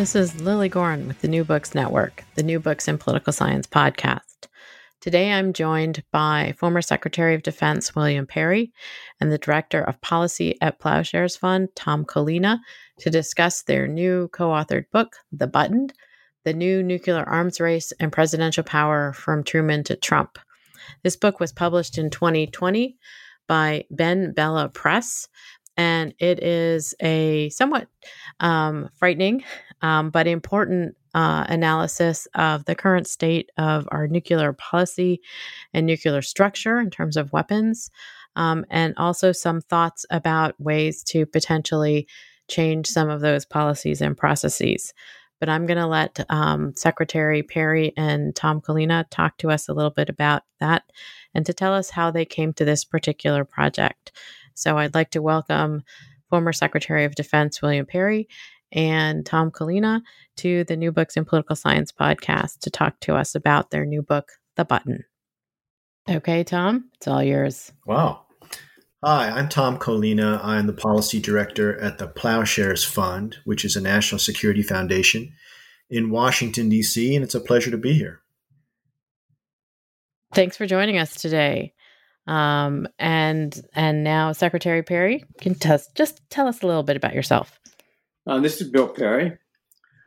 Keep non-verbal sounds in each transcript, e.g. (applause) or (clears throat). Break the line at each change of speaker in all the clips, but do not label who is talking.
This is Lily Goren with the New Books Network, the New Books in Political Science podcast. Today I'm joined by former Secretary of Defense William Perry and the Director of Policy at Ploughshares Fund, Tom Collina, to discuss their new co authored book, The Button The New Nuclear Arms Race and Presidential Power from Truman to Trump. This book was published in 2020 by BenBella Press, and it is a somewhat um, frightening um, but important uh, analysis of the current state of our nuclear policy and nuclear structure in terms of weapons, um, and also some thoughts about ways to potentially change some of those policies and processes. But I'm going to let um, Secretary Perry and Tom Collina talk to us a little bit about that and to tell us how they came to this particular project. So I'd like to welcome former Secretary of Defense William Perry and Tom Collina to the New Books in Political Science podcast to talk to us about their new book, The Button. Okay, Tom, it's all yours.
Wow. Hi, I'm Tom Collina. I'm the policy director at the Ploughshares Fund, which is a national security foundation in Washington, D.C., and it's a pleasure to be here.
Thanks for joining us today. Um, and and now, Secretary Perry, can t- just tell us a little bit about yourself.
Uh, this is Bill Perry.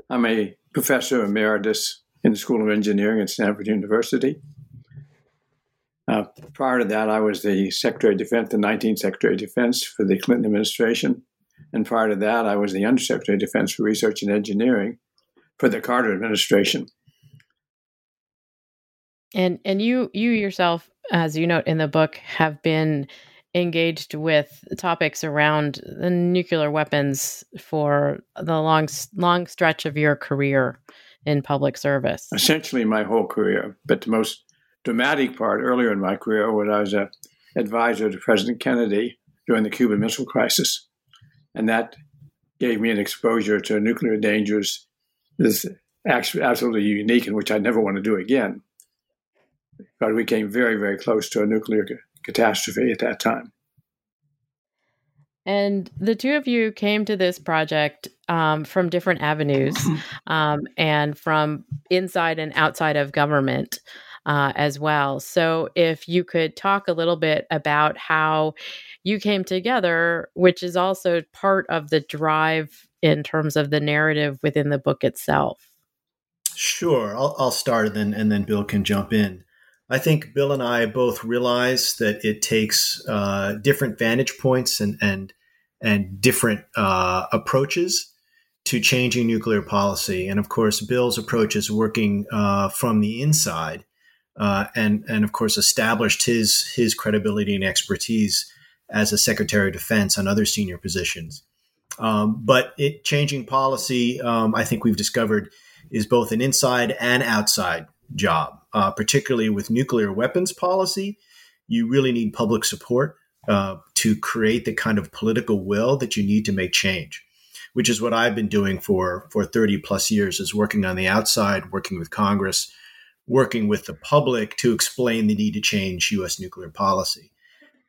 I'm a professor emeritus in the School of Engineering at Stanford University. Uh, prior to that, I was the Secretary of Defense, the 19th Secretary of Defense for the Clinton administration. And prior to that, I was the Undersecretary of Defense for Research and Engineering for the Carter administration.
And and you you yourself, as you note in the book, have been engaged with topics around the nuclear weapons for the long long stretch of your career in public service.
Essentially, my whole career, but the most dramatic part earlier in my career when I was an advisor to President Kennedy during the Cuban Missile Crisis, and that gave me an exposure to nuclear dangers that's absolutely unique, in which I never want to do again. But we came very, very close to a nuclear catastrophe at that time.
And the two of you came to this project um, from different avenues (clears throat) um, and from inside and outside of government uh, as well. So, if you could talk a little bit about how you came together, which is also part of the drive in terms of the narrative within the book itself.
Sure, I'll, I'll start and then and then Bill can jump in. I think Bill and I both realize that it takes uh, different vantage points and and and different uh, approaches to changing nuclear policy. And of course, Bill's approach is working uh, from the inside, uh, and and of course established his his credibility and expertise as a Secretary of Defense and other senior positions. Um, but it changing policy, um, I think we've discovered, is both an inside and outside job uh, particularly with nuclear weapons policy. You really need public support uh, to create the kind of political will that you need to make change, which is what I've been doing for for 30 plus years is working on the outside, working with Congress, working with the public to explain the need to change U.S. nuclear policy.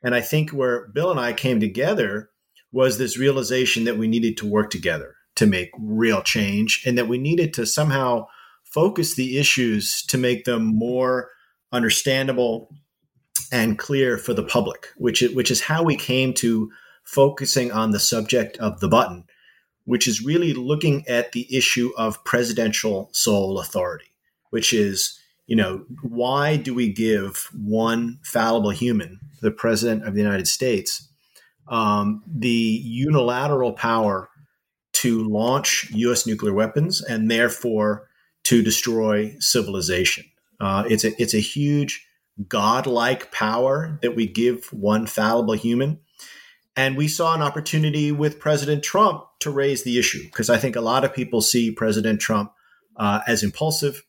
And I think where Bill and I came together was this realization that we needed to work together to make real change and that we needed to somehow focus the issues to make them more understandable and clear for the public, which is, which is how we came to focusing on the subject of the button, which is really looking at the issue of presidential sole authority, which is, you know, why do we give one fallible human, the president of the United States, um, the unilateral power to launch U.S. nuclear weapons and therefore to destroy civilization. Uh, it's a it's a huge godlike power that we give one fallible human. And we saw an opportunity with President Trump to raise the issue because I think a lot of people see President Trump uh, as impulsive,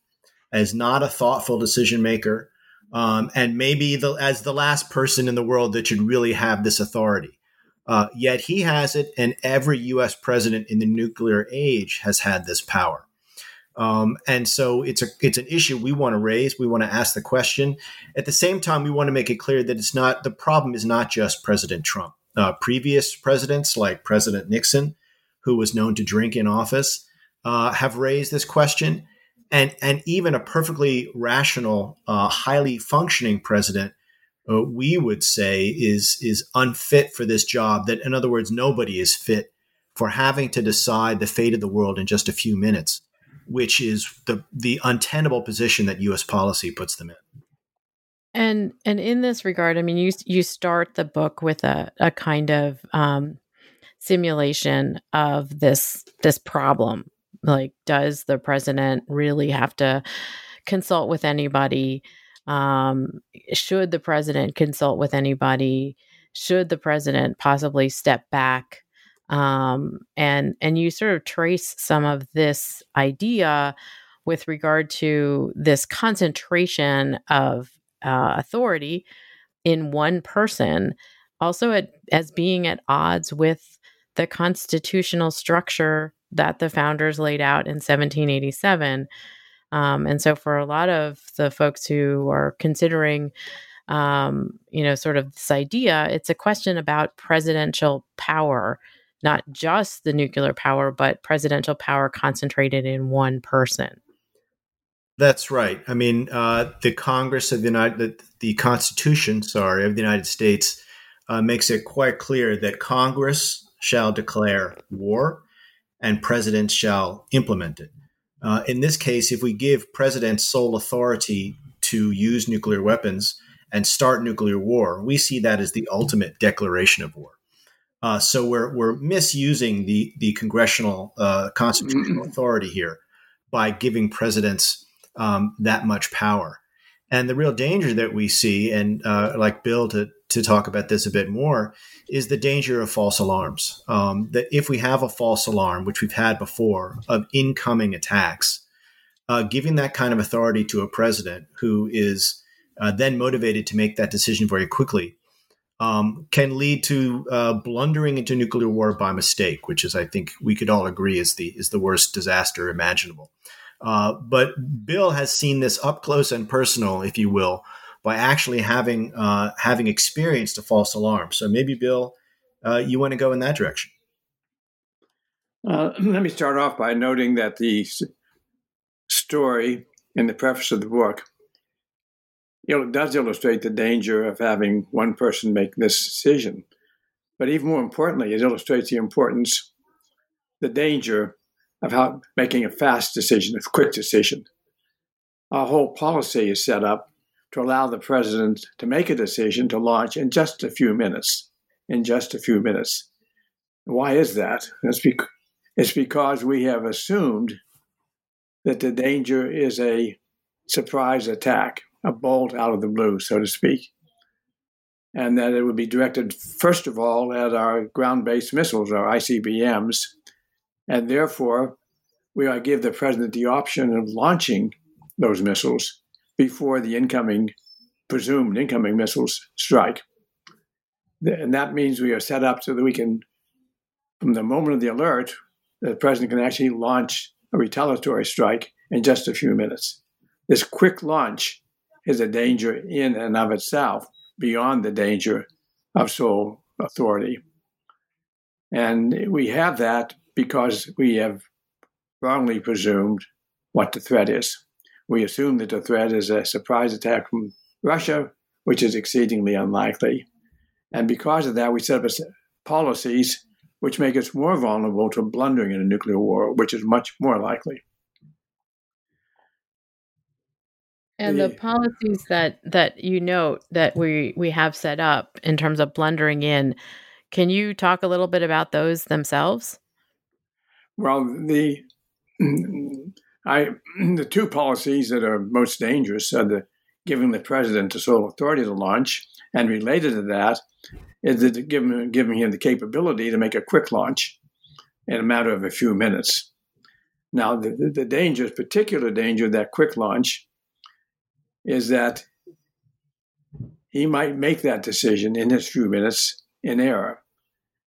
as not a thoughtful decision maker, um, and maybe the, as the last person in the world that should really have this authority. Uh, yet he has it, and every U.S. president in the nuclear age has had this power. Um, and so it's a it's an issue we want to raise. We want to ask the question. At the same time, we want to make it clear that it's not the problem is not just President Trump. Uh, previous presidents like President Nixon, who was known to drink in office, uh, have raised this question, and and even a perfectly rational, uh, highly functioning president, uh, we would say is is unfit for this job. That in other words, nobody is fit for having to decide the fate of the world in just a few minutes, which is the the untenable position that U.S. policy puts them in.
And and in this regard, I mean, you you start the book with a a kind of um, simulation of this this problem. Like, does the president really have to consult with anybody? Um, should the president consult with anybody? Should the president possibly step back? Um, and and you sort of trace some of this idea with regard to this concentration of uh, authority in one person, also at, as being at odds with the constitutional structure that the founders laid out in 1787. Um, and so, for a lot of the folks who are considering, um, you know, sort of this idea, it's a question about presidential power, not just the nuclear power, but presidential power concentrated in one person.
That's right. I mean, uh, the Congress of the United, the, Constitution, sorry, of the United States uh, makes it quite clear that Congress shall declare war and presidents shall implement it. Uh, in this case, if we give presidents sole authority to use nuclear weapons and start nuclear war, we see that as the ultimate declaration of war. Uh, so we're, we're misusing the, the congressional uh, constitutional mm-hmm. authority here by giving presidents um, that much power. And the real danger that we see, and uh, like Bill to, to talk about this a bit more, is the danger of false alarms. Um, that if we have a false alarm, which we've had before, of incoming attacks, uh, giving that kind of authority to a president who is uh, then motivated to make that decision very quickly um, can lead to uh, blundering into nuclear war by mistake, which is, I think, we could all agree is the is the worst disaster imaginable. Uh, but Bill has seen this up close and personal, if you will, by actually having uh, having experienced a false alarm. So maybe Bill, uh, you want to go in that direction.
Uh, (clears throat) let me start off by noting that the story in the preface of the book it does illustrate the danger of having one person make this decision. But even more importantly, it illustrates the importance, the danger of how making a fast decision, a quick decision. Our whole policy is set up to allow the president to make a decision to launch in just a few minutes. In just a few minutes. Why is that? Bec- it's because we have assumed that the danger is a surprise attack, a bolt out of the blue, so to speak, and that it would be directed, first of all, at our ground based missiles, our ICBMs, and therefore, we ought to give the president the option of launching those missiles before the incoming, presumed incoming missiles strike. And that means we are set up so that we can, from the moment of the alert, the president can actually launch a retaliatory strike in just a few minutes. This quick launch is a danger in and of itself, beyond the danger of sole authority. And we have that because we have wrongly presumed what the threat is. We assume that the threat is a surprise attack from Russia, which is exceedingly unlikely. And because of that, we set up policies which make us more vulnerable to blundering in a nuclear war, which is much more likely.
And the policies that that you note that we we have set up in terms of blundering in, can you talk a little bit about those themselves?
Well, the (clears throat) I (clears throat) the two policies that are most dangerous are the giving the president the sole authority to launch, and related to that is that giving giving him the capability to make a quick launch in a matter of a few minutes. Now, the, the danger, particular danger of that quick launch, is that he might make that decision in his few minutes in error.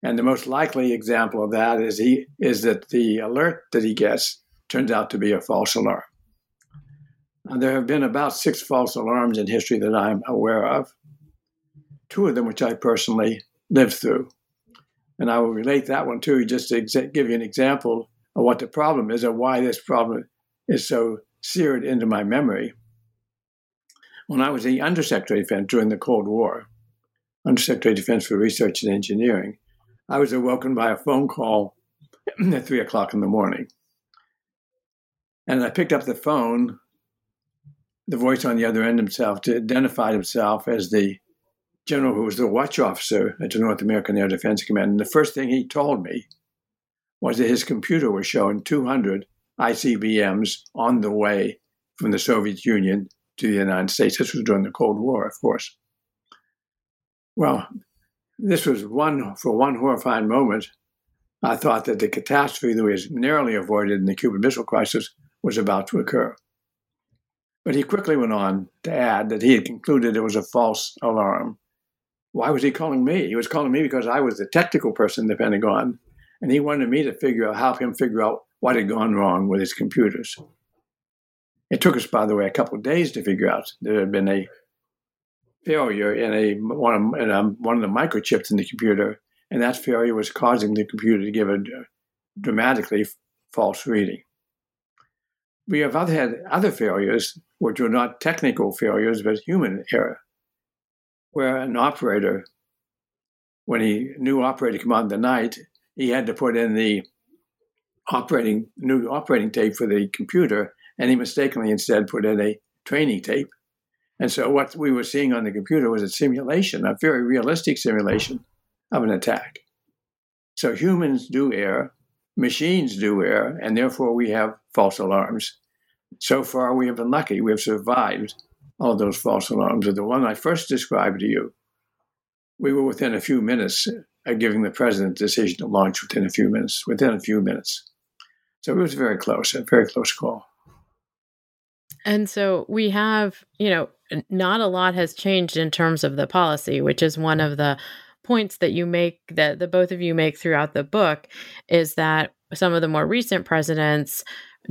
And the most likely example of that is he is that the alert that he gets turns out to be a false alarm. And there have been about six false alarms in history that I'm aware of. Two of them, which I personally lived through, and I will relate that one too, just to give you an example of what the problem is or why this problem is so seared into my memory. When I was the Undersecretary of Defense during the Cold War, Undersecretary of Defense for Research and Engineering, I was awoken by a phone call (clears throat) at three o'clock in the morning. And I picked up the phone, the voice on the other end himself, to identify himself as the general who was the watch officer at the North American Air Defense Command. And the first thing he told me was that his computer was showing 200 ICBMs on the way from the Soviet Union to the United States. This was during the Cold War, of course. Well, this was one, for one horrifying moment, I thought that the catastrophe that was narrowly avoided in the Cuban Missile Crisis was about to occur. But he quickly went on to add that he had concluded it was a false alarm. Why was he calling me? He was calling me because I was the technical person in the Pentagon, and he wanted me to figure out, help him figure out what had gone wrong with his computers. It took us, by the way, a couple of days to figure out there had been a failure in a one of, in a, one of the microchips in the computer, and that failure was causing the computer to give a dramatically false reading. We have other, had other failures, which were not technical failures, but human error, where an operator, when he new operator come on the night, he had to put in the operating new operating tape for the computer, and he mistakenly instead put in a training tape. And so what we were seeing on the computer was a simulation, a very realistic simulation of an attack. So humans do err, machines do err, and therefore we have false alarms. So far, we have been lucky. We have survived all those false alarms. The one I first described to you, we were within a few minutes of giving the president the decision to launch within a few minutes, within a few minutes. So it was very close, a very close call.
And so we have, you know, not a lot has changed in terms of the policy, which is one of the points that you make that the both of you make throughout the book is that some of the more recent presidents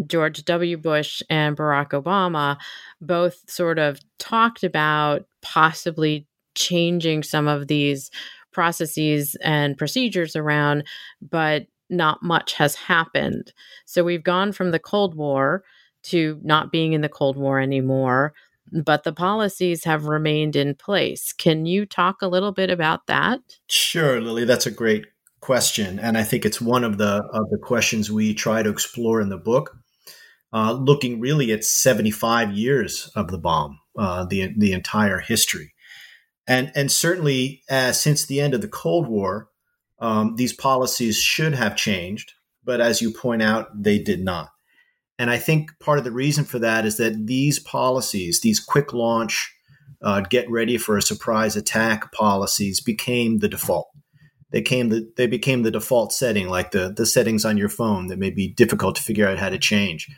George W. Bush and Barack Obama both sort of talked about possibly changing some of these processes and procedures around, but not much has happened. So we've gone from the Cold War to not being in the Cold War anymore, but the policies have remained in place. Can you talk a little bit about that?
Sure, Lily. That's a great question, and I think it's one of the of the questions we try to explore in the book. Uh, looking really at 75 years of the bomb, uh, the the entire history, and and certainly uh, since the end of the Cold War, um, these policies should have changed, but as you point out, they did not. And I think part of the reason for that is that these policies, these quick launch, uh, get ready for a surprise attack policies, became the default. They came the, they became the default setting, like the the settings on your phone that may be difficult to figure out how to change.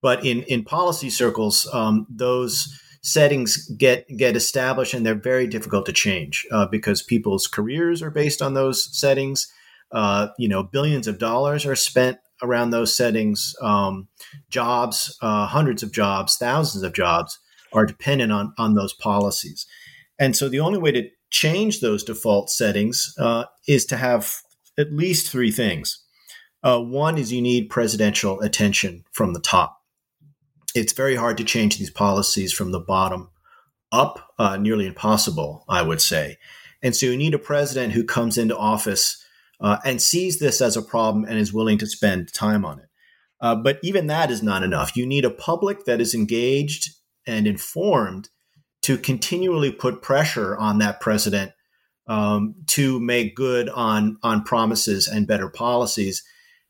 But in in policy circles, um, those settings get get established and they're very difficult to change uh, because people's careers are based on those settings. Uh, you know, billions of dollars are spent around those settings. Um, jobs, uh, hundreds of jobs, thousands of jobs are dependent on on those policies. And so the only way to change those default settings uh, is to have at least three things. Uh, one is you need presidential attention from the top it's very hard to change these policies from the bottom up, uh, nearly impossible, I would say. And so you need a president who comes into office uh, and sees this as a problem and is willing to spend time on it. Uh, but even that is not enough. You need a public that is engaged and informed to continually put pressure on that president um, to make good on on promises and better policies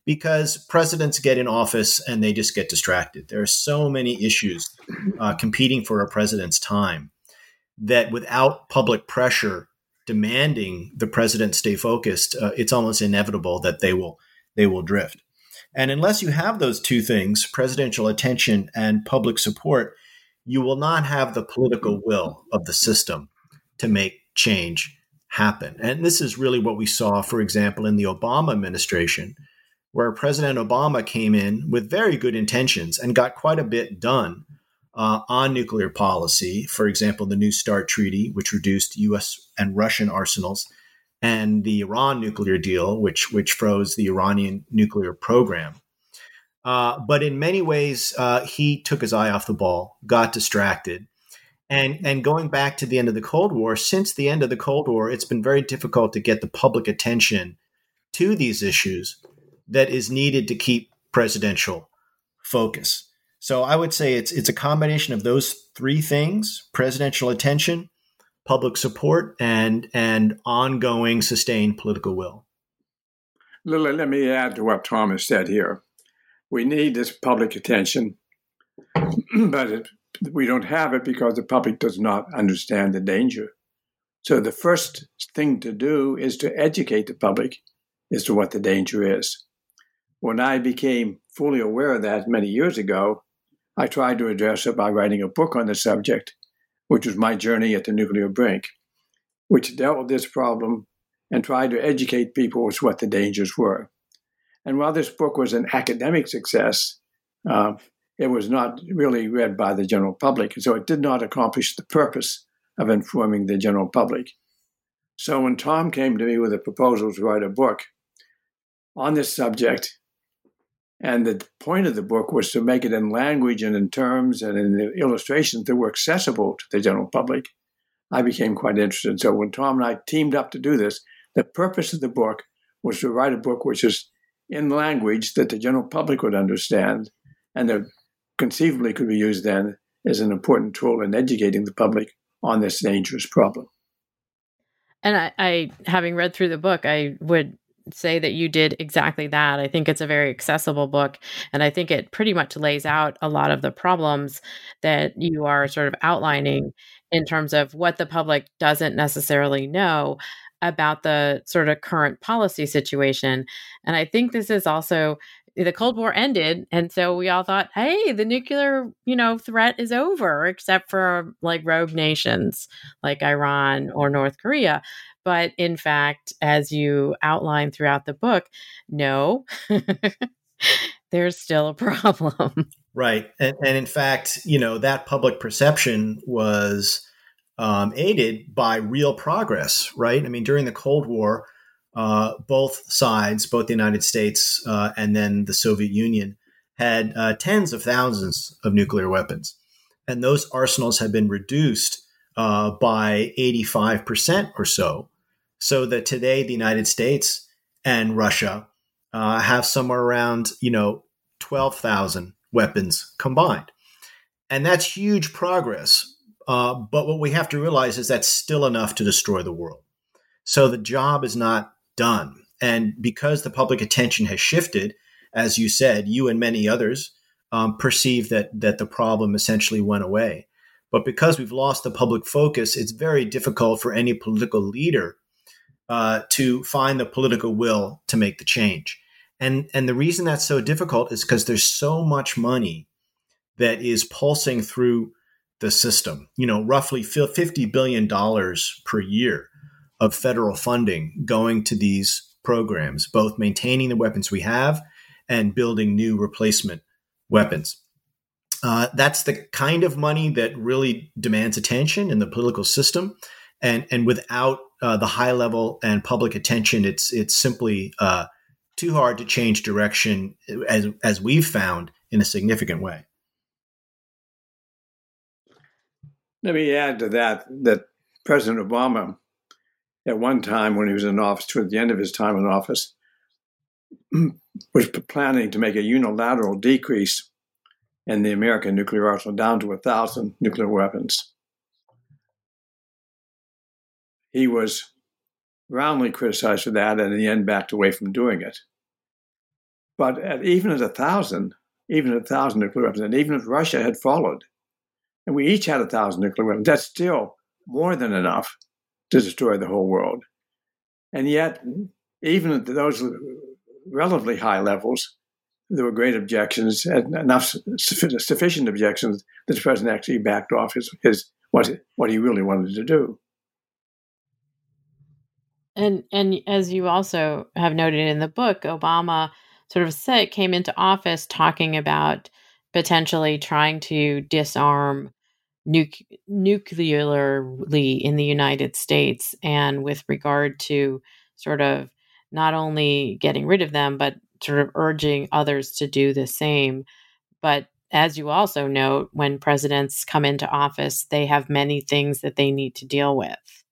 because presidents get in office and they just get distracted. There are so many issues uh, competing for a president's time that without public pressure demanding the president stay focused, uh, it's almost inevitable that they will they will drift. And unless you have those two things, presidential attention and public support, you will not have the political will of the system to make change happen. And this is really what we saw, for example, in the Obama administration where President Obama came in with very good intentions and got quite a bit done uh, on nuclear policy. For example, the New START Treaty, which reduced U.S. and Russian arsenals, and the Iran nuclear deal, which which froze the Iranian nuclear program. Uh, but in many ways, uh, he took his eye off the ball, got distracted. And, and going back to the end of the Cold War, since the end of the Cold War, it's been very difficult to get the public attention to these issues that is needed to keep presidential focus. So I would say it's it's a combination of those three things: presidential attention, public support, and and ongoing sustained political will.
Lily, let me add to what Thomas said here. We need this public attention, (clears throat) but it, we don't have it because the public does not understand the danger. So the first thing to do is to educate the public as to what the danger is. When I became fully aware of that many years ago, I tried to address it by writing a book on the subject, which was my journey at the nuclear brink, which dealt with this problem and tried to educate people as what the dangers were. And while this book was an academic success, uh, it was not really read by the general public, and so it did not accomplish the purpose of informing the general public. So when Tom came to me with a proposal to write a book on this subject, and the point of the book was to make it in language and in terms and in illustrations that were accessible to the general public. I became quite interested. So when Tom and I teamed up to do this, the purpose of the book was to write a book which is in language that the general public would understand and that conceivably could be used then as an important tool in educating the public on this dangerous problem.
And I, I having read through the book, I would say that you did exactly that. I think it's a very accessible book. And I think it pretty much lays out a lot of the problems that you are sort of outlining in terms of what the public doesn't necessarily know about the sort of current policy situation. And I think this is also the Cold War ended, and so we all thought, "Hey, the nuclear, you know, threat is over," except for like rogue nations like Iran or North Korea. But in fact, as you outline throughout the book, no, (laughs) there's still a problem. (laughs)
Right. And, and, in fact, you know, that public perception was um, aided by real progress, right? I mean, during the Cold War, uh, both sides, both the United States uh, and then the Soviet Union, had uh, tens of thousands of nuclear weapons. And those arsenals had been reduced uh, by 85% or so so that today the United States and Russia uh, have somewhere around you know twelve thousand weapons combined, and that's huge progress. Uh, but what we have to realize is that's still enough to destroy the world. So the job is not done, and because the public attention has shifted, as you said, you and many others um, perceive that that the problem essentially went away. But because we've lost the public focus, it's very difficult for any political leader uh, to find the political will to make the change. And and the reason that's so difficult is because there's so much money that is pulsing through the system. You know, roughly fifty billion dollars per year of federal funding going to these programs, both maintaining the weapons we have and building new replacement weapons. Uh, that's the kind of money that really demands attention in the political system, and and without uh, the high level and public attention, it's it's simply uh, too hard to change direction as as we've found in a significant way.
Let me add to that that President Obama, at one time when he was in office, toward the end of his time in office, (clears throat) was planning to make a unilateral decrease in the American nuclear arsenal down to a thousand nuclear weapons he was roundly criticized for that and in the end backed away from doing it. But at, even at a thousand, even at a thousand nuclear weapons, and even if Russia had followed, and we each had a thousand nuclear weapons, that's still more than enough to destroy the whole world. And yet, even at those relatively high levels, there were great objections, and enough sufficient objections that the president actually backed off his, his what, what he really wanted to do.
And and as you also have noted in the book, Obama sort of said came into office talking about potentially trying to disarm nuc- nuclearly in the United States and with regard to sort of not only getting rid of them but sort of urging others to do the same. But as you also note, when presidents come into office, they have many things that they need to deal with.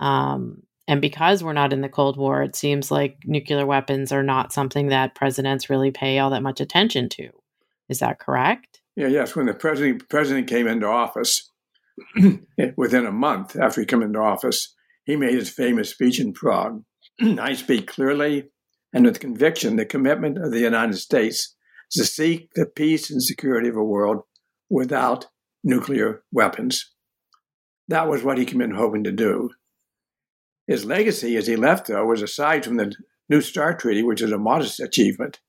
Um, and because we're not in the Cold War, it seems like nuclear weapons are not something that presidents really pay all that much attention to. Is that correct?
Yeah, yes. When the president president came into office, (clears throat) within a month after he came into office, he made his famous speech in Prague. (clears throat) I speak clearly and with conviction the commitment of the United States to seek the peace and security of a world without nuclear weapons. That was what he came in hoping to do. His legacy as he left, though, was aside from the New START Treaty, which is a modest achievement,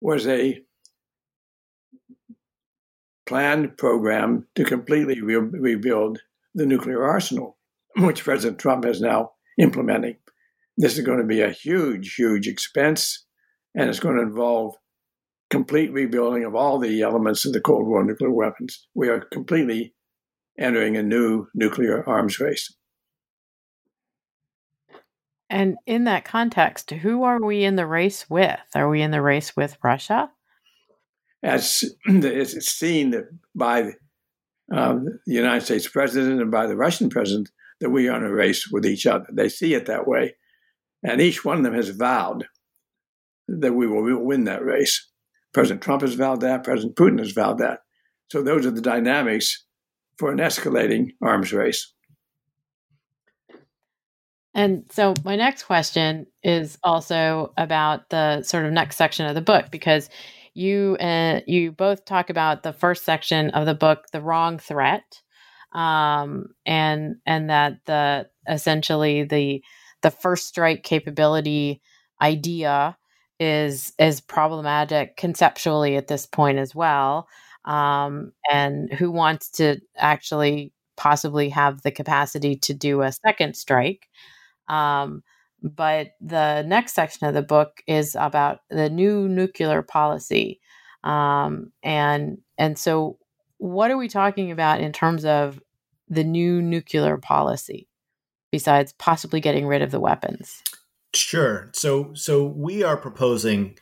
was a planned program to completely re- rebuild the nuclear arsenal, which President Trump is now implementing. This is going to be a huge, huge expense, and it's going to involve complete rebuilding of all the elements of the Cold War nuclear weapons. We are completely entering a new nuclear arms race.
And in that context, who are we in the race with? Are we in the race with Russia?
As (clears throat) it's seen by um, the United States president and by the Russian president that we are in a race with each other. They see it that way. And each one of them has vowed that we will win that race. President Trump has vowed that, President Putin has vowed that. So those are the dynamics for an escalating arms race.
And so my next question is also about the sort of next section of the book because you uh, you both talk about the first section of the book, the wrong threat, um, and and that the essentially the the first strike capability idea is is problematic conceptually at this point as well. Um, and who wants to actually possibly have the capacity to do a second strike? Um, but the next section of the book is about the new nuclear policy. Um, and and so what are we talking about in terms of the new nuclear policy besides possibly getting rid of the weapons?
Sure. So so we are proposing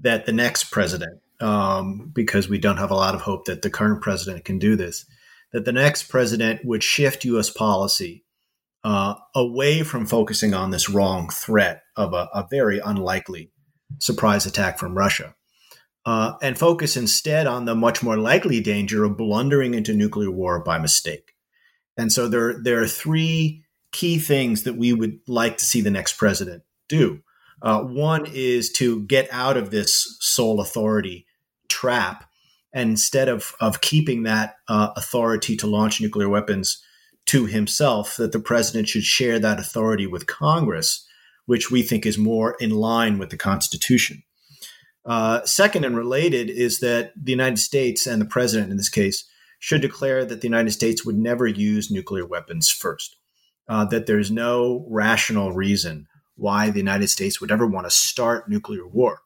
that the next president, um, because we don't have a lot of hope that the current president can do this, that the next president would shift U.S. policy uh, away from focusing on this wrong threat of a, a very unlikely surprise attack from Russia, uh, and focus instead on the much more likely danger of blundering into nuclear war by mistake. And so there, there are three key things that we would like to see the next president do. Uh, one is to get out of this sole authority trap. And instead of, of keeping that uh, authority to launch nuclear weapons to himself that the president should share that authority with Congress, which we think is more in line with the Constitution. Uh, second and related is that the United States and the president in this case should declare that the United States would never use nuclear weapons first, uh, that there's no rational reason why the United States would ever want to start nuclear war.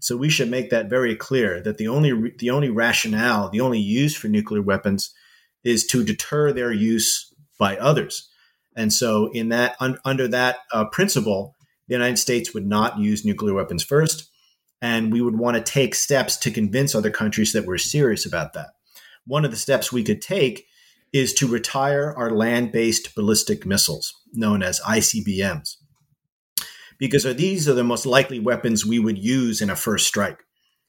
So we should make that very clear that the only the only rationale, the only use for nuclear weapons is to deter their use by others. And so, in that un, under that uh, principle, the United States would not use nuclear weapons first, and we would want to take steps to convince other countries that we're serious about that. One of the steps we could take is to retire our land-based ballistic missiles, known as ICBMs, because these are the most likely weapons we would use in a first strike,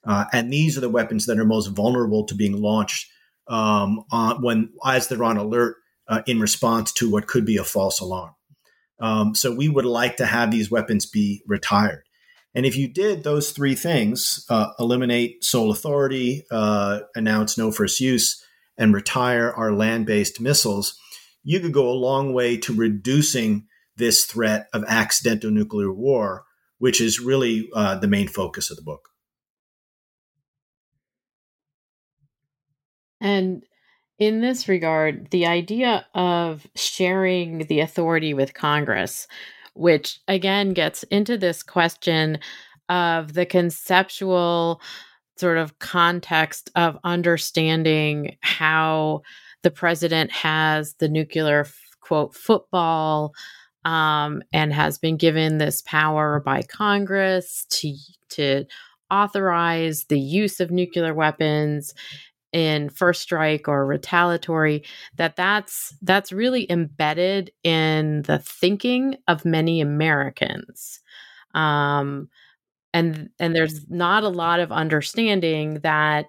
uh, and these are the weapons that are most vulnerable to being launched um, on, when as they're on alert uh, in response to what could be a false alarm. Um, so we would like to have these weapons be retired. And if you did those three things uh, eliminate sole authority, uh, announce no first use, and retire our land based missiles you could go a long way to reducing this threat of accidental nuclear war, which is really uh, the main focus of the book.
And in this regard, the idea of sharing the authority with Congress, which again gets into this question of the conceptual sort of context of understanding how the president has the nuclear quote football um, and has been given this power by Congress to to authorize the use of nuclear weapons in first strike or retaliatory that that's that's really embedded in the thinking of many Americans. Um, and and there's not a lot of understanding that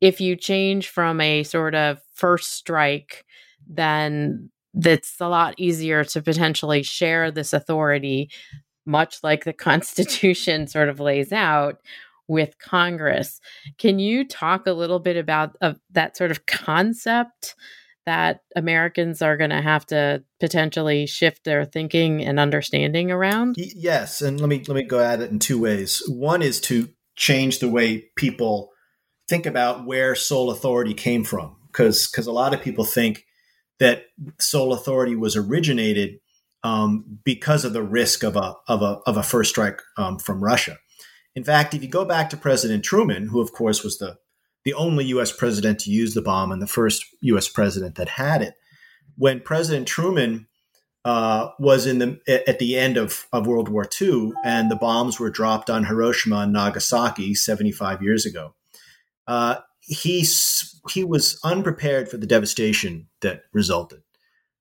if you change from a sort of first strike then that's a lot easier to potentially share this authority much like the (laughs) constitution sort of lays out with Congress. Can you talk a little bit about uh, that sort of concept that Americans are going to have to potentially shift their thinking and understanding around?
Yes, and let me let me go at it in two ways. One is to change the way people think about where sole authority came from because because a lot of people think that sole authority was originated um, because of the risk of a of a of a first strike um, from Russia. In fact, if you go back to President Truman, who of course was the the only U.S. president to use the bomb and the first U.S. president that had it, when President Truman uh, was in the at the end of, of World War II and the bombs were dropped on Hiroshima and Nagasaki 75 years ago, uh, he he was unprepared for the devastation that resulted.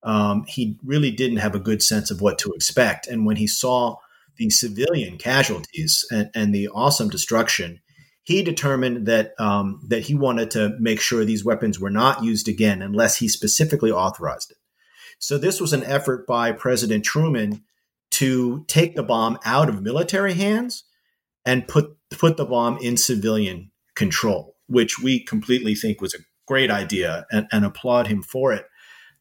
Um, he really didn't have a good sense of what to expect, and when he saw the civilian casualties and, and the awesome destruction, he determined that um, that he wanted to make sure these weapons were not used again unless he specifically authorized it. So this was an effort by President Truman to take the bomb out of military hands and put put the bomb in civilian control, which we completely think was a great idea and, and applaud him for it.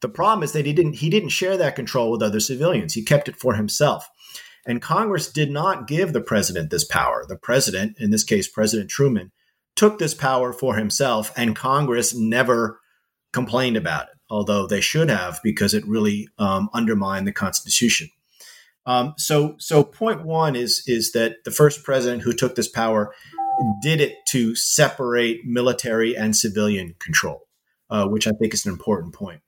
The problem is that he didn't he didn't share that control with other civilians. He kept it for himself. And Congress did not give the president this power. The president, in this case, President Truman, took this power for himself, and Congress never complained about it, although they should have because it really um, undermined the Constitution. Um, so, so point one is is that the first president who took this power did it to separate military and civilian control, uh, which I think is an important point.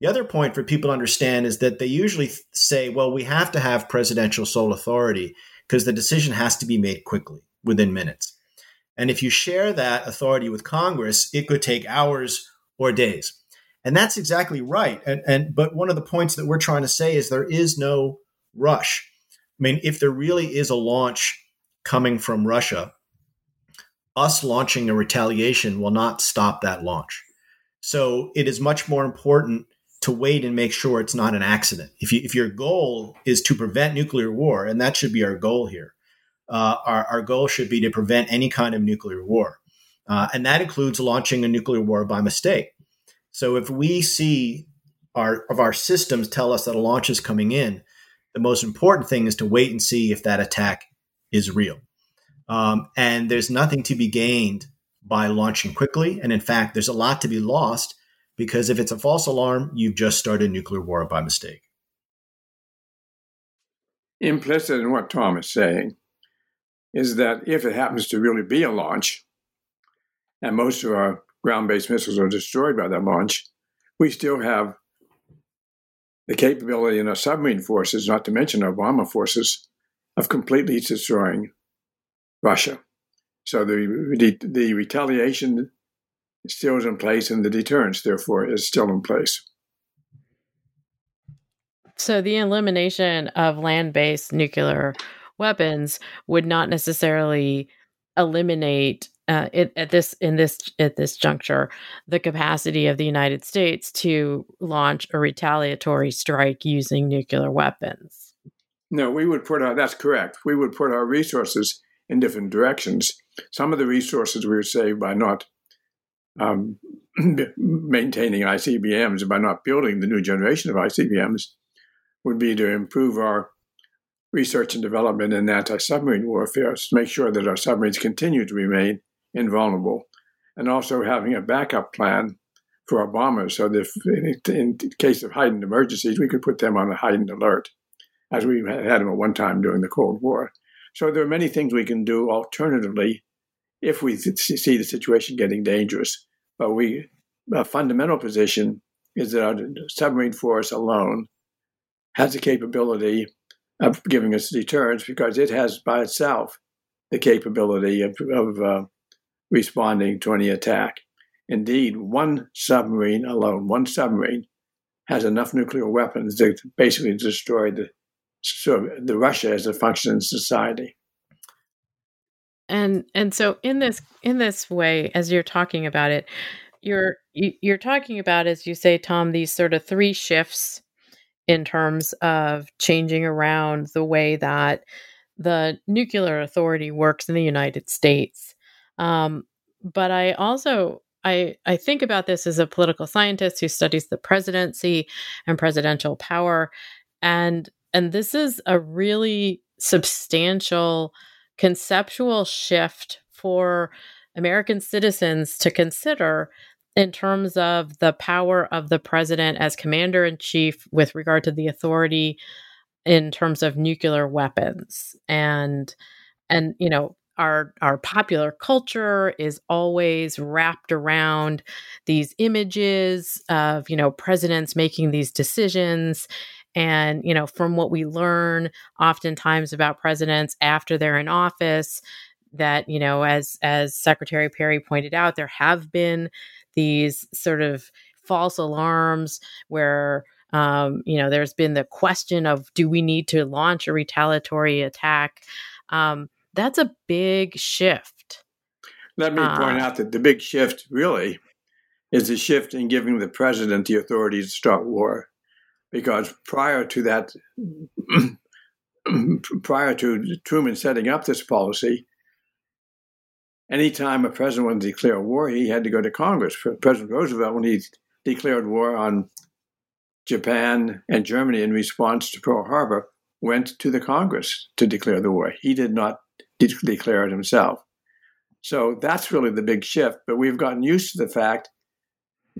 The other point for people to understand is that they usually say, well, we have to have presidential sole authority because the decision has to be made quickly within minutes. And if you share that authority with Congress, it could take hours or days. And that's exactly right. And, and but one of the points that we're trying to say is there is no rush. I mean, if there really is a launch coming from Russia, us launching a retaliation will not stop that launch. So it is much more important to wait and make sure it's not an accident. If, you, if your goal is to prevent nuclear war, and that should be our goal here, uh, our, our goal should be to prevent any kind of nuclear war. Uh, and that includes launching a nuclear war by mistake. So if we see our of our systems tell us that a launch is coming in, the most important thing is to wait and see if that attack is real. Um, and there's nothing to be gained by launching quickly. And in fact, there's a lot to be lost because if it's a false alarm, you've just started nuclear war by mistake.
Implicit in what Tom is saying is that if it happens to really be a launch, and most of our ground based missiles are destroyed by that launch, we still have the capability in our submarine forces, not to mention our bomber forces, of completely destroying Russia. So the, the, the retaliation still is in place, and the deterrence, therefore, is still in place.
So the elimination of land based nuclear weapons would not necessarily eliminate uh, it, at this in this at this juncture the capacity of the United States to launch a retaliatory strike using nuclear weapons.
No, we would put our that's correct. We would put our resources in different directions. Some of the resources we would save by not um, (clears throat) maintaining ICBMs by not building the new generation of ICBMs would be to improve our research and development in anti-submarine warfare, to make sure that our submarines continue to remain invulnerable, and also having a backup plan for our bombers, so that if, in, in case of heightened emergencies, we could put them on a heightened alert, as we had them at one time during the Cold War. So there are many things we can do alternatively if we see the situation getting dangerous. But we, a fundamental position is that our submarine force alone has the capability of giving us deterrence because it has by itself the capability of, of uh, responding to any attack. Indeed, one submarine alone, one submarine, has enough nuclear weapons to basically destroy the so the Russia as a functioning society.
And and so in this in this way, as you're talking about it, you're you're talking about, as you say, Tom, these sort of three shifts in terms of changing around the way that the nuclear authority works in the United States. Um, but I also I, I think about this as a political scientist who studies the presidency and presidential power. And and this is a really substantial conceptual shift for American citizens to consider in terms of the power of the president as commander in chief with regard to the authority in terms of nuclear weapons. And and you know our our popular culture is always wrapped around these images of you know presidents making these decisions and you know from what we learn oftentimes about presidents after they're in office that you know as as secretary perry pointed out there have been these sort of false alarms where um, you know there's been the question of do we need to launch a retaliatory attack um, that's a big shift.
Let me uh, point out that the big shift really is the shift in giving the president the authority to start war. Because prior to that, (clears throat) prior to Truman setting up this policy, anytime a president wanted to declare war, he had to go to Congress. President Roosevelt, when he declared war on Japan and Germany in response to Pearl Harbor, went to the Congress to declare the war. He did not declare it himself. So that's really the big shift. But we've gotten used to the fact,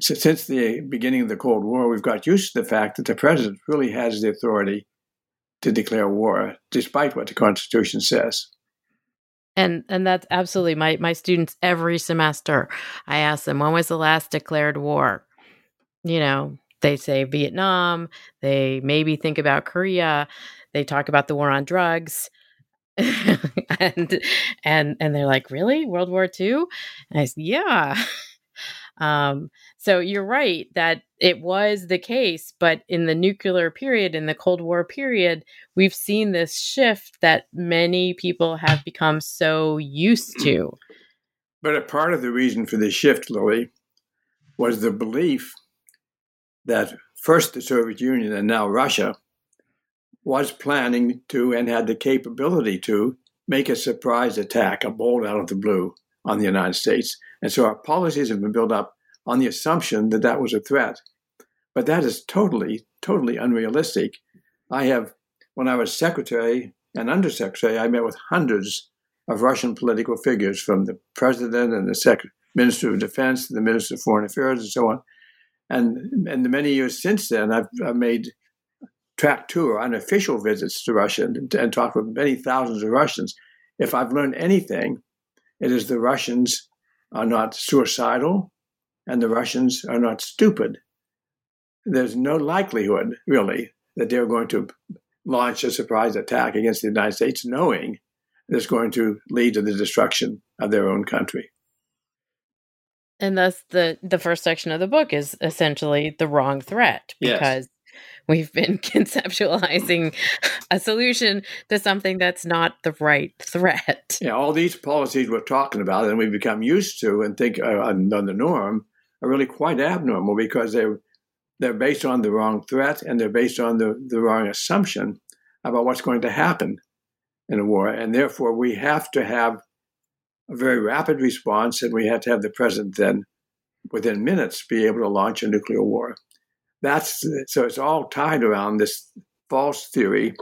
since the beginning of the Cold War, we've got used to the fact that the president really has the authority to declare war, despite what the Constitution says.
And and that's absolutely my my students every semester. I ask them when was the last declared war. You know, they say Vietnam. They maybe think about Korea. They talk about the war on drugs. (laughs) and and and they're like, really, World War II? And I said, yeah. (laughs) Um, so you're right that it was the case, but in the nuclear period, in the Cold War period, we've seen this shift that many people have become so used to.
But a part of the reason for the shift, Lily, was the belief that first the Soviet Union and now Russia was planning to and had the capability to make a surprise attack, a bolt out of the blue on the United States. And so our policies have been built up on the assumption that that was a threat. But that is totally, totally unrealistic. I have, when I was secretary and undersecretary, I met with hundreds of Russian political figures from the president and the sec- minister of defense, the minister of foreign affairs, and so on. And in the many years since then, I've, I've made Track Two on official visits to Russia and, and talked with many thousands of Russians. If I've learned anything, it is the Russians are not suicidal and the Russians are not stupid. There's no likelihood, really, that they're going to launch a surprise attack against the United States, knowing it's going to lead to the destruction of their own country.
And thus, the the first section of the book is essentially the wrong threat because we've been (laughs) conceptualizing a solution to something that's not the right threat.
Yeah, all these policies we're talking about and we become used to and think are, the norm are really quite abnormal because they're they're based on the wrong threat and they're based on the, the wrong assumption about what's going to happen in a war. And therefore, we have to have a very rapid response, and we have to have the president then, within minutes, be able to launch a nuclear war. That's so it's all tied around this false theory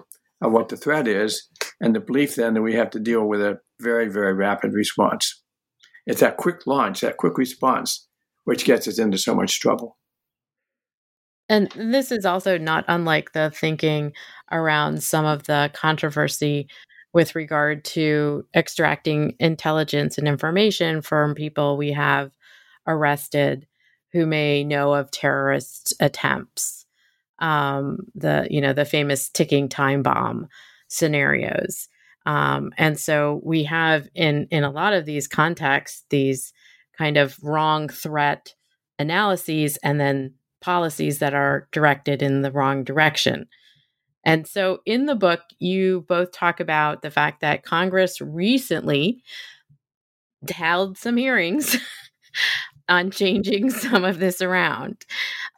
of what the threat is, and the belief then that we have to deal with a very, very rapid response. It's that quick launch, that quick response, which gets us into so much trouble.
And this is also not unlike the thinking around some of the controversy with regard to extracting intelligence and information from people we have arrested who may know of terrorist attempts. um, the you know the famous ticking time bomb scenarios. Um, and so we have in in a lot of these contexts these kind of wrong threat analyses and then policies that are directed in the wrong direction. And so in the book, you both talk about the fact that Congress recently held some hearings (laughs) on changing (laughs) some of this around,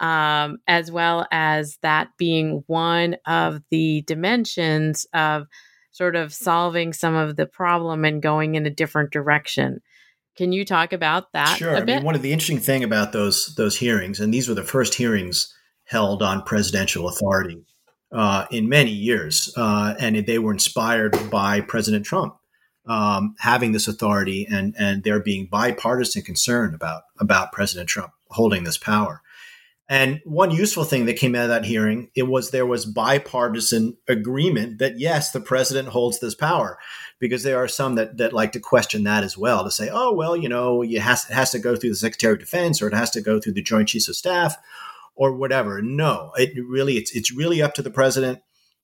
um, as well as that being one of the dimensions of sort of solving some of the problem and going in a different direction. Can you talk about that?
Sure. I mean, one of the interesting thing about those those hearings, and these were the first hearings held on presidential authority uh, in many years, uh, and they were inspired by President Trump um, having this authority and and there being bipartisan concern about about President Trump holding this power. And one useful thing that came out of that hearing it was there was bipartisan agreement that yes, the president holds this power, because there are some that that like to question that as well to say, oh well, you know, it has it has to go through the Secretary of Defense or it has to go through the Joint Chiefs of Staff or whatever. No, it really it's it's really up to the president.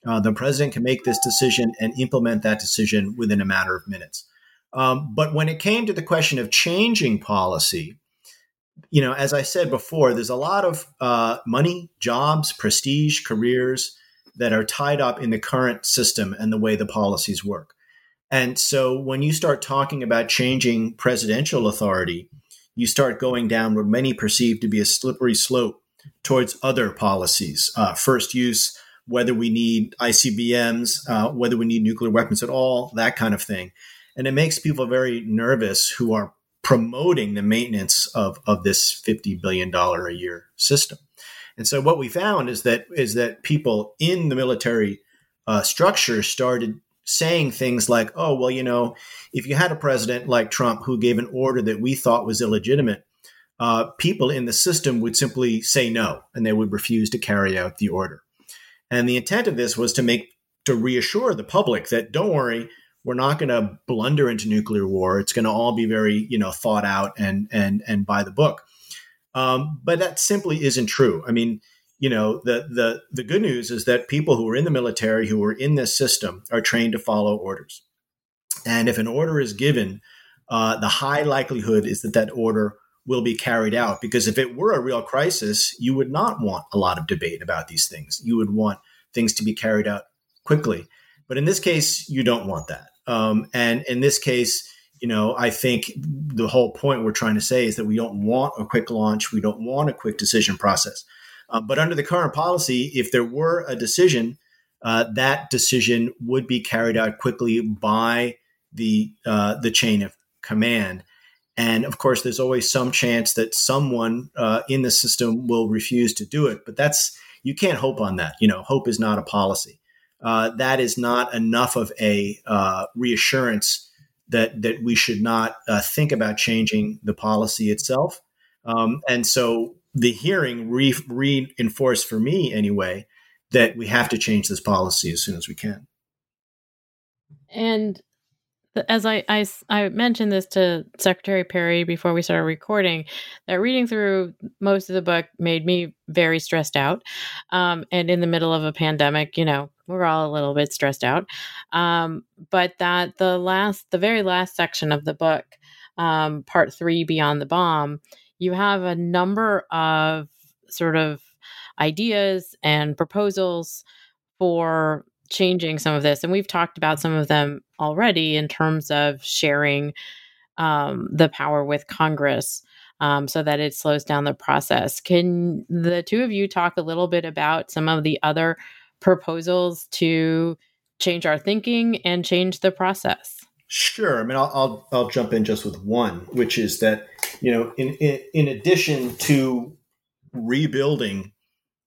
Uh, the president can make this decision and implement that decision within a matter of minutes. Um, but when it came to the question of changing policy, you know, as I said before, there's a lot of uh, money, jobs, prestige, careers that are tied up in the current system and the way the policies work. And so when you start talking about changing presidential authority, you start going down what many perceive to be a slippery slope towards other policies, uh, first use, whether we need ICBMs, uh, whether we need nuclear weapons at all, that kind of thing. And it makes people very nervous who are promoting the maintenance of, of this $50 billion a year system. And so what we found is that is that people in the military uh, structure started saying things like, "Oh, well, you know, if you had a president like Trump who gave an order that we thought was illegitimate, uh, people in the system would simply say no, and they would refuse to carry out the order." And the intent of this was to make to reassure the public that don't worry, we're not going to blunder into nuclear war. It's going to all be very, you know, thought out and and and by the book. Um, but that simply isn't true. I mean, you know, the the the good news is that people who are in the military, who are in this system, are trained to follow orders. And if an order is given, uh, the high likelihood is that that order will be carried out. Because if it were a real crisis, you would not want a lot of debate about these things. You would want things to be carried out quickly. But in this case, you don't want that. Um, and in this case, you know, I think the whole point we're trying to say is that we don't want a quick launch. We don't want a quick decision process. Uh, but under the current policy, if there were a decision, uh, that decision would be carried out quickly by the uh, the chain of command. And of course, there's always some chance that someone uh, in the system will refuse to do it. But that's you can't hope on that. You know, hope is not a policy. Uh, that is not enough of a uh, reassurance that that we should not uh, think about changing the policy itself. Um, and so the hearing re- reinforced for me anyway that we have to change this policy as soon as we can.
And as I, I, I mentioned this to Secretary Perry before we started recording, that reading through most of the book made me very stressed out. Um, and in the middle of a pandemic, you know, we're all a little bit stressed out. Um, but that the last, the very last section of the book, um, part three, Beyond the Bomb, you have a number of sort of ideas and proposals for changing some of this. And we've talked about some of them already in terms of sharing um, the power with Congress um, so that it slows down the process. Can the two of you talk a little bit about some of the other proposals to change our thinking and change the process?
Sure. I mean, I'll, I'll, I'll jump in just with one, which is that you know, in in, in addition to rebuilding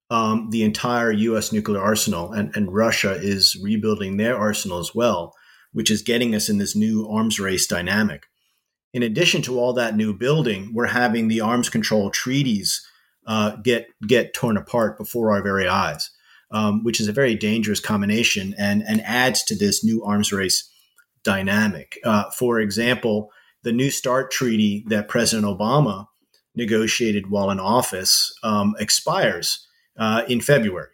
um, the entire U.S. nuclear arsenal, and, and Russia is rebuilding their arsenal as well, which is getting us in this new arms race dynamic. In addition to all that new building, we're having the arms control treaties uh, get get torn apart before our very eyes, um, which is a very dangerous combination and and adds to this new arms race dynamic. Uh, for example, the New START treaty that President Obama negotiated while in office um, expires uh, in February.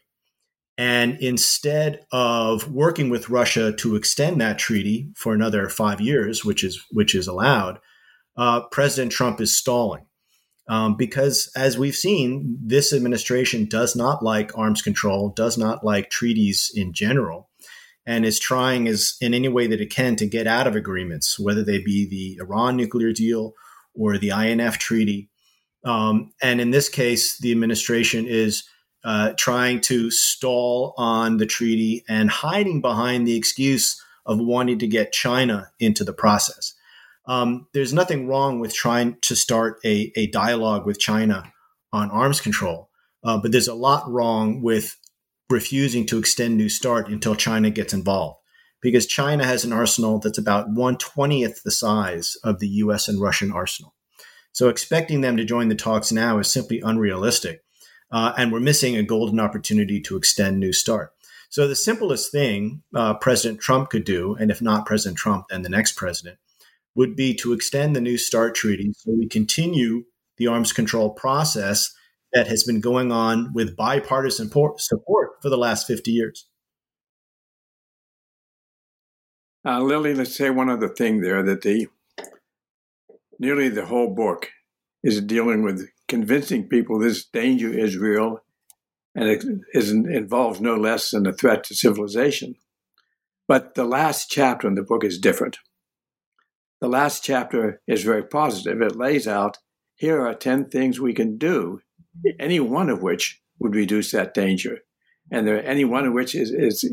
And instead of working with Russia to extend that treaty for another five years, which is which is allowed, uh, President Trump is stalling. Um, because as we've seen, this administration does not like arms control, does not like treaties in general, and is trying as in any way that it can to get out of agreements, whether they be the Iran nuclear deal or the INF treaty. Um, and in this case, the administration is uh, trying to stall on the treaty and hiding behind the excuse of wanting to get China into the process. Um, there's nothing wrong with trying to start a, a dialogue with China on arms control, uh, but there's a lot wrong with refusing to extend New START until China gets involved. Because China has an arsenal that's about 120th the size of the US and Russian arsenal. So expecting them to join the talks now is simply unrealistic. Uh, and we're missing a golden opportunity to extend New START. So the simplest thing uh, President Trump could do, and if not President Trump, then the next president, would be to extend the New START treaty so we continue the arms control process that has been going on with bipartisan support for the last 50 years.
Uh, Lily, let's say one other thing there that the nearly the whole book is dealing with convincing people this danger is real and it is, involves no less than a threat to civilization. But the last chapter in the book is different. The last chapter is very positive. It lays out here are 10 things we can do, any one of which would reduce that danger. And there, any one of which is, is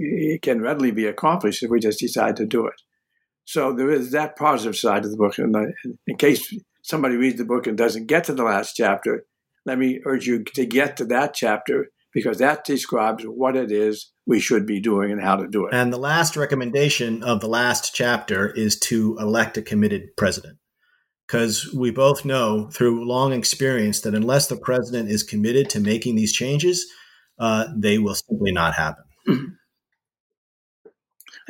can readily be accomplished if we just decide to do it. So there is that positive side of the book. And in case somebody reads the book and doesn't get to the last chapter, let me urge you to get to that chapter because that describes what it is we should be doing and how to do it.
And the last recommendation of the last chapter is to elect a committed president. Because we both know through long experience that unless the president is committed to making these changes, uh, they will simply not happen. (clears throat)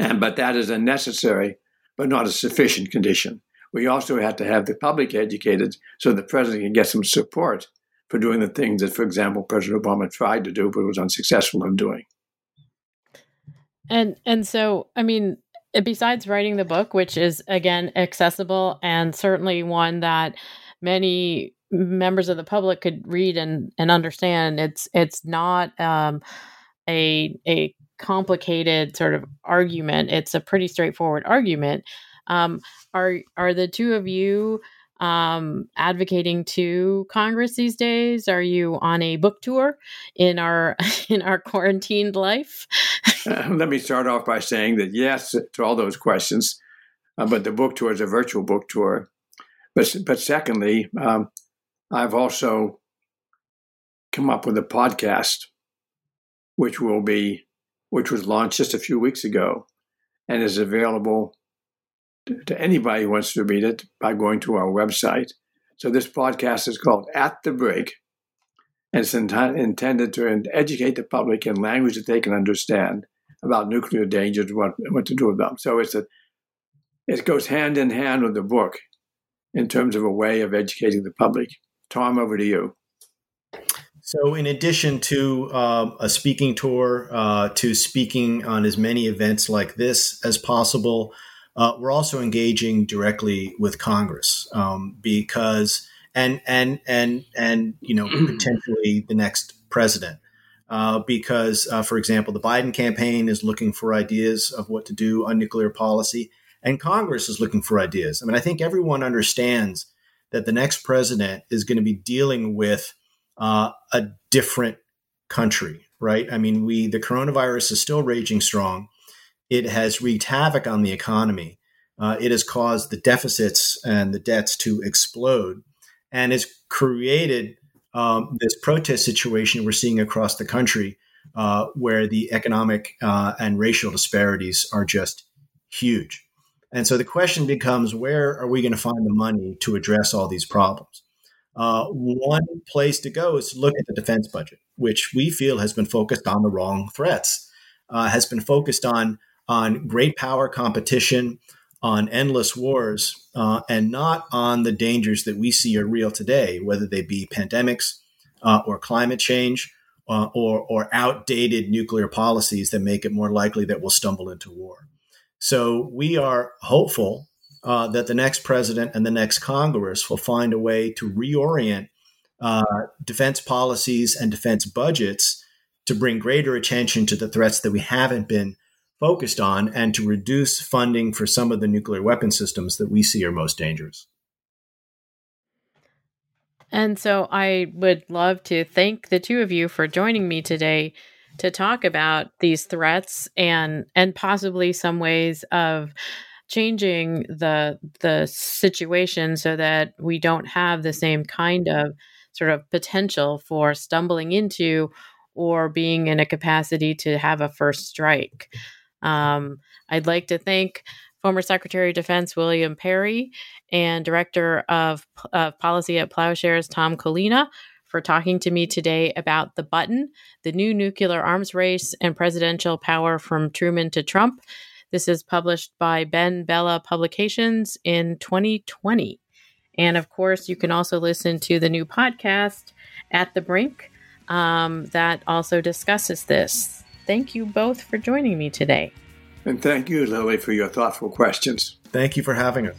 And, but that is a necessary but not a sufficient condition we also had to have the public educated so the president can get some support for doing the things that, for example, President Obama tried to do but was unsuccessful in doing.
And and so, I mean, besides writing the book, which is again accessible and certainly one that many members of the public could read and and understand, it's it's not um, a a complicated sort of argument. It's a pretty straightforward argument. Um, are are the two of you um, advocating to Congress these days? Are you on a book tour in our (laughs) in our quarantined life?
uh, (laughs) let me start off by saying that yes to all those questions, uh, but the book tour is a virtual book tour. But but secondly, um, I've also come up with a podcast, which will be which was launched just a few weeks ago, and is available to anybody who wants to read it by going to our website. So this podcast is called At the Brink, and it's intended to educate the public in language that they can understand about nuclear dangers what, what to do with them. So it's a, it goes hand in hand with the book in terms of a way of educating the public. Tom, over to you.
So, in addition to um, a speaking tour, uh, to speaking on as many events like this as possible, uh, we're also engaging directly with Congress um, because and and and and you know (clears throat) potentially the next president. Uh, because, uh, for example, the Biden campaign is looking for ideas of what to do on nuclear policy, and Congress is looking for ideas. I mean, I think everyone understands that the next president is going to be dealing with uh, a different country, right? I mean, we the coronavirus is still raging strong. It has wreaked havoc on the economy. Uh, it has caused the deficits and the debts to explode and has created um, this protest situation we're seeing across the country uh, where the economic uh, and racial disparities are just huge. And so the question becomes where are we going to find the money to address all these problems? Uh, one place to go is to look at the defense budget, which we feel has been focused on the wrong threats, uh, has been focused on on great power competition, on endless wars, uh, and not on the dangers that we see are real today, whether they be pandemics uh, or climate change uh, or, or outdated nuclear policies that make it more likely that we'll stumble into war. So we are hopeful uh, that the next president and the next Congress will find a way to reorient uh, defense policies and defense budgets to bring greater attention to the threats that we haven't been focused on and to reduce funding for some of the nuclear weapon systems that we see are most dangerous.
And so I would love to thank the two of you for joining me today to talk about these threats and and possibly some ways of changing the the situation so that we don't have the same kind of sort of potential for stumbling into or being in a capacity to have a first strike. Um, I'd like to thank former Secretary of Defense William Perry and Director of, of Policy at Plowshares Tom Collina for talking to me today about the button, the new nuclear arms race, and presidential power from Truman to Trump. This is published by BenBella Publications in 2020. And of course, you can also listen to the new podcast, At the Brink, um, that also discusses this. Thank you both for joining me today.
And thank you, Lily, for your thoughtful questions.
Thank you for having us.